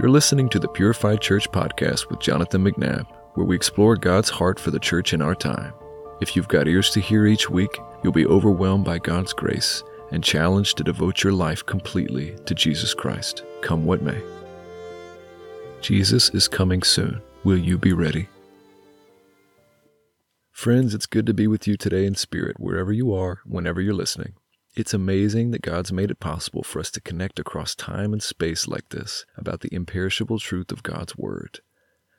You're listening to the Purified Church podcast with Jonathan McNabb, where we explore God's heart for the church in our time. If you've got ears to hear each week, you'll be overwhelmed by God's grace and challenged to devote your life completely to Jesus Christ, come what may. Jesus is coming soon. Will you be ready? Friends, it's good to be with you today in spirit, wherever you are, whenever you're listening. It's amazing that God's made it possible for us to connect across time and space like this about the imperishable truth of God's Word.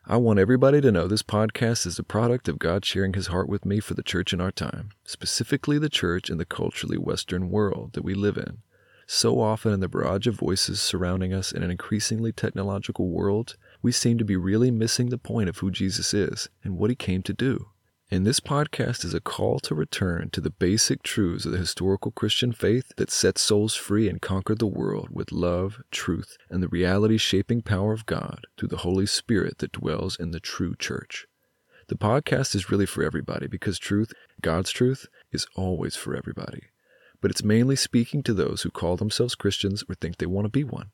I want everybody to know this podcast is a product of God sharing His heart with me for the church in our time, specifically the church in the culturally Western world that we live in. So often, in the barrage of voices surrounding us in an increasingly technological world, we seem to be really missing the point of who Jesus is and what He came to do. And this podcast is a call to return to the basic truths of the historical Christian faith that set souls free and conquered the world with love, truth, and the reality shaping power of God through the Holy Spirit that dwells in the true church. The podcast is really for everybody because truth, God's truth, is always for everybody. But it's mainly speaking to those who call themselves Christians or think they want to be one.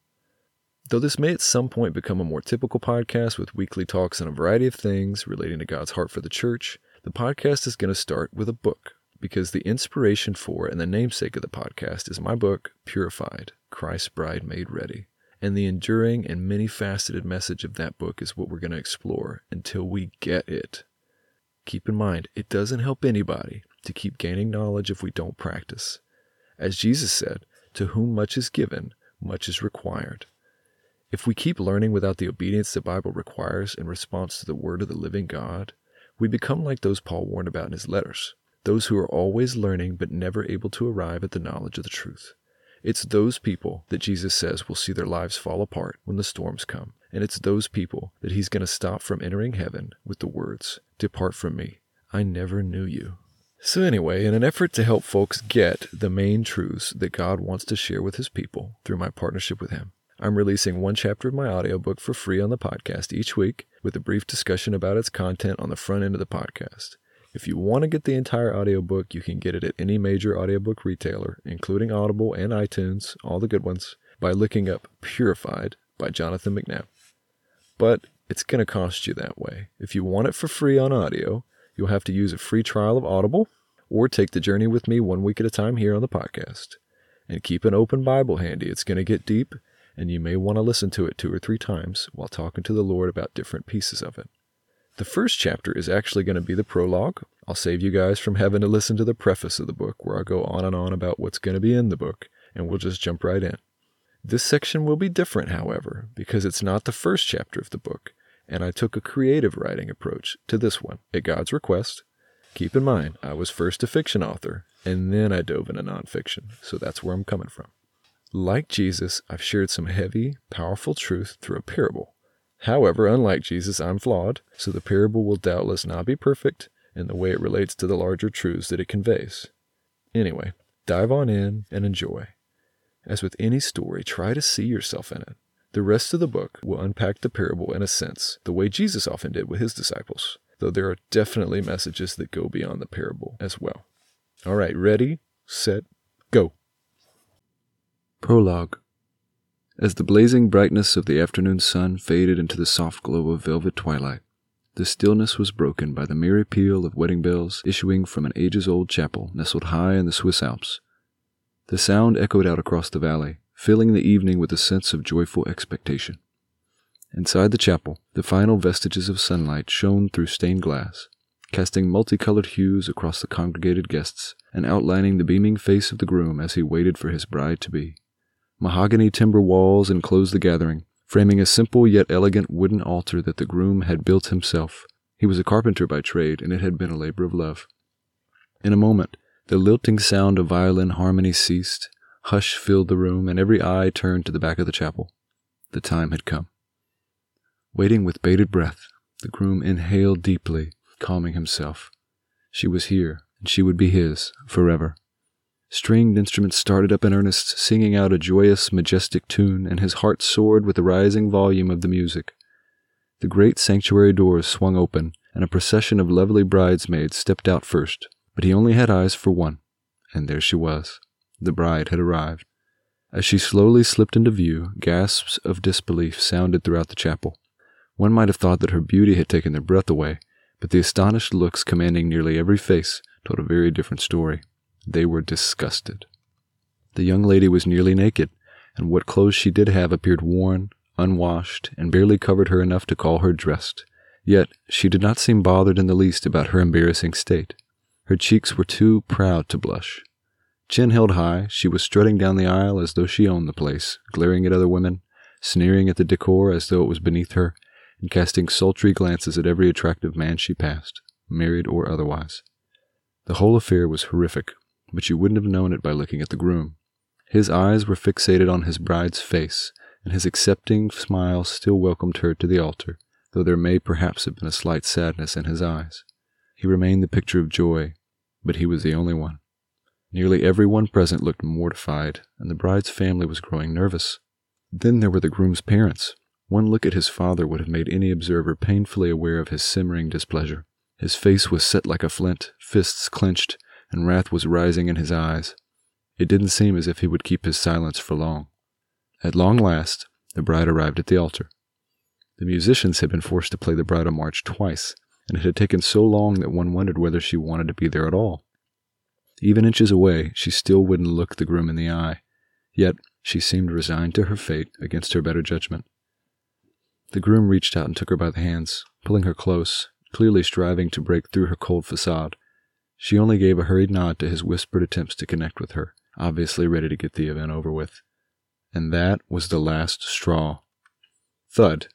Though this may at some point become a more typical podcast with weekly talks on a variety of things relating to God's heart for the church, the podcast is going to start with a book because the inspiration for and the namesake of the podcast is my book, Purified Christ's Bride Made Ready. And the enduring and many faceted message of that book is what we're going to explore until we get it. Keep in mind, it doesn't help anybody to keep gaining knowledge if we don't practice. As Jesus said, to whom much is given, much is required. If we keep learning without the obedience the Bible requires in response to the word of the living God, we become like those Paul warned about in his letters, those who are always learning but never able to arrive at the knowledge of the truth. It's those people that Jesus says will see their lives fall apart when the storms come, and it's those people that he's going to stop from entering heaven with the words, Depart from me, I never knew you. So, anyway, in an effort to help folks get the main truths that God wants to share with his people through my partnership with him, I'm releasing one chapter of my audiobook for free on the podcast each week with a brief discussion about its content on the front end of the podcast. If you want to get the entire audiobook, you can get it at any major audiobook retailer, including Audible and iTunes, all the good ones, by looking up Purified by Jonathan McNabb. But it's going to cost you that way. If you want it for free on audio, you'll have to use a free trial of Audible or take the journey with me one week at a time here on the podcast. And keep an open Bible handy. It's going to get deep, and you may want to listen to it two or three times while talking to the Lord about different pieces of it. The first chapter is actually going to be the prologue. I'll save you guys from having to listen to the preface of the book, where I go on and on about what's going to be in the book, and we'll just jump right in. This section will be different, however, because it's not the first chapter of the book, and I took a creative writing approach to this one at God's request. Keep in mind, I was first a fiction author, and then I dove into nonfiction, so that's where I'm coming from. Like Jesus, I've shared some heavy, powerful truth through a parable. However, unlike Jesus, I'm flawed, so the parable will doubtless not be perfect in the way it relates to the larger truths that it conveys. Anyway, dive on in and enjoy. As with any story, try to see yourself in it. The rest of the book will unpack the parable in a sense, the way Jesus often did with his disciples, though there are definitely messages that go beyond the parable as well. All right, ready, set. Prologue As the blazing brightness of the afternoon sun faded into the soft glow of velvet twilight, the stillness was broken by the merry peal of wedding bells issuing from an ages old chapel nestled high in the Swiss Alps. The sound echoed out across the valley, filling the evening with a sense of joyful expectation. Inside the chapel, the final vestiges of sunlight shone through stained glass, casting multicolored hues across the congregated guests and outlining the beaming face of the groom as he waited for his bride to be. Mahogany timber walls enclosed the gathering, framing a simple yet elegant wooden altar that the groom had built himself. He was a carpenter by trade, and it had been a labor of love. In a moment, the lilting sound of violin harmony ceased, hush filled the room, and every eye turned to the back of the chapel. The time had come. Waiting with bated breath, the groom inhaled deeply, calming himself. She was here, and she would be his forever. Stringed instruments started up in earnest, singing out a joyous, majestic tune, and his heart soared with the rising volume of the music. The great sanctuary doors swung open, and a procession of lovely bridesmaids stepped out first, but he only had eyes for one, and there she was. The bride had arrived. As she slowly slipped into view, gasps of disbelief sounded throughout the chapel. One might have thought that her beauty had taken their breath away, but the astonished looks commanding nearly every face told a very different story. They were disgusted. The young lady was nearly naked, and what clothes she did have appeared worn, unwashed, and barely covered her enough to call her dressed. Yet she did not seem bothered in the least about her embarrassing state. Her cheeks were too proud to blush. Chin held high, she was strutting down the aisle as though she owned the place, glaring at other women, sneering at the decor as though it was beneath her, and casting sultry glances at every attractive man she passed, married or otherwise. The whole affair was horrific, but you wouldn't have known it by looking at the groom. His eyes were fixated on his bride's face, and his accepting smile still welcomed her to the altar, though there may perhaps have been a slight sadness in his eyes. He remained the picture of joy, but he was the only one. Nearly every one present looked mortified, and the bride's family was growing nervous. Then there were the groom's parents. One look at his father would have made any observer painfully aware of his simmering displeasure. His face was set like a flint, fists clenched, and wrath was rising in his eyes. It didn't seem as if he would keep his silence for long. At long last, the bride arrived at the altar. The musicians had been forced to play the bridal march twice, and it had taken so long that one wondered whether she wanted to be there at all. Even inches away, she still wouldn't look the groom in the eye, yet she seemed resigned to her fate against her better judgment. The groom reached out and took her by the hands, pulling her close, clearly striving to break through her cold facade. She only gave a hurried nod to his whispered attempts to connect with her, obviously ready to get the event over with. And that was the last straw. Thud!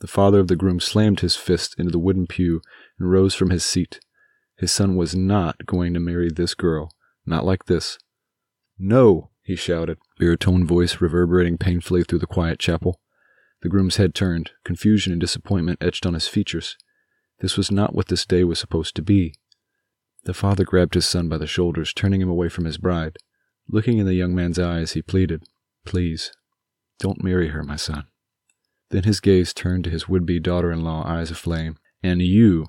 The father of the groom slammed his fist into the wooden pew and rose from his seat. His son was not going to marry this girl. Not like this. No, he shouted, baritone voice reverberating painfully through the quiet chapel. The groom's head turned, confusion and disappointment etched on his features. This was not what this day was supposed to be. The father grabbed his son by the shoulders, turning him away from his bride. Looking in the young man's eyes, he pleaded, Please, don't marry her, my son. Then his gaze turned to his would be daughter in law, eyes aflame. And you,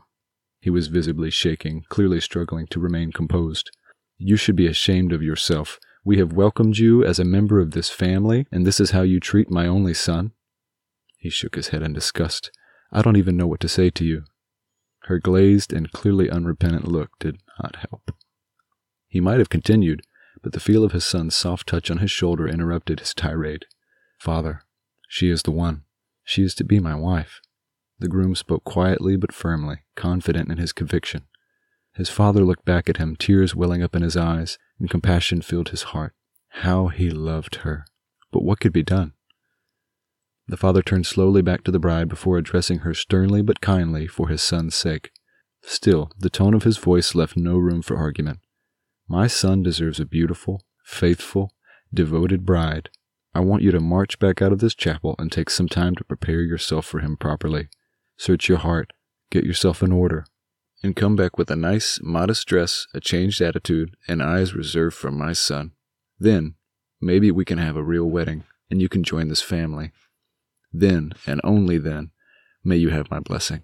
he was visibly shaking, clearly struggling to remain composed. You should be ashamed of yourself. We have welcomed you as a member of this family, and this is how you treat my only son? He shook his head in disgust. I don't even know what to say to you. Her glazed and clearly unrepentant look did not help. He might have continued, but the feel of his son's soft touch on his shoulder interrupted his tirade. Father, she is the one. She is to be my wife. The groom spoke quietly but firmly, confident in his conviction. His father looked back at him, tears welling up in his eyes, and compassion filled his heart. How he loved her! But what could be done? The father turned slowly back to the bride before addressing her sternly but kindly for his son's sake. Still, the tone of his voice left no room for argument. My son deserves a beautiful, faithful, devoted bride. I want you to march back out of this chapel and take some time to prepare yourself for him properly. Search your heart, get yourself in order, and come back with a nice, modest dress, a changed attitude, and eyes reserved for my son. Then, maybe we can have a real wedding, and you can join this family. Then, and only then, may you have my blessing.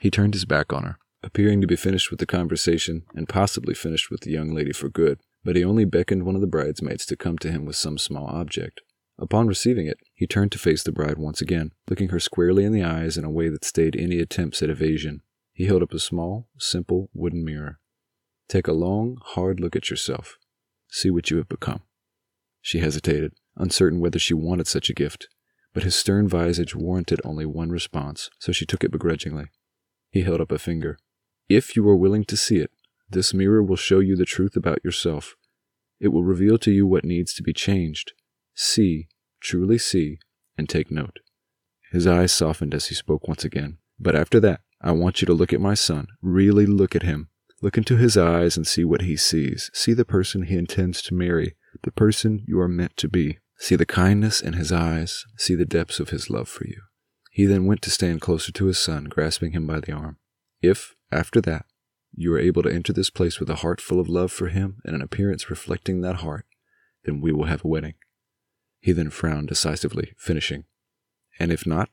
He turned his back on her, appearing to be finished with the conversation, and possibly finished with the young lady for good, but he only beckoned one of the bridesmaids to come to him with some small object. Upon receiving it, he turned to face the bride once again, looking her squarely in the eyes in a way that stayed any attempts at evasion. He held up a small, simple wooden mirror. Take a long, hard look at yourself. See what you have become. She hesitated, uncertain whether she wanted such a gift, but his stern visage warranted only one response, so she took it begrudgingly. He held up a finger. If you are willing to see it, this mirror will show you the truth about yourself. It will reveal to you what needs to be changed See, truly see, and take note. His eyes softened as he spoke once again. But after that, I want you to look at my son. Really look at him. Look into his eyes and see what he sees. See the person he intends to marry, the person you are meant to be. See the kindness in his eyes. See the depths of his love for you. He then went to stand closer to his son, grasping him by the arm. If, after that, you are able to enter this place with a heart full of love for him and an appearance reflecting that heart, then we will have a wedding. He then frowned decisively, finishing, And if not,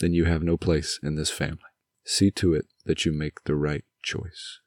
then you have no place in this family. See to it that you make the right choice.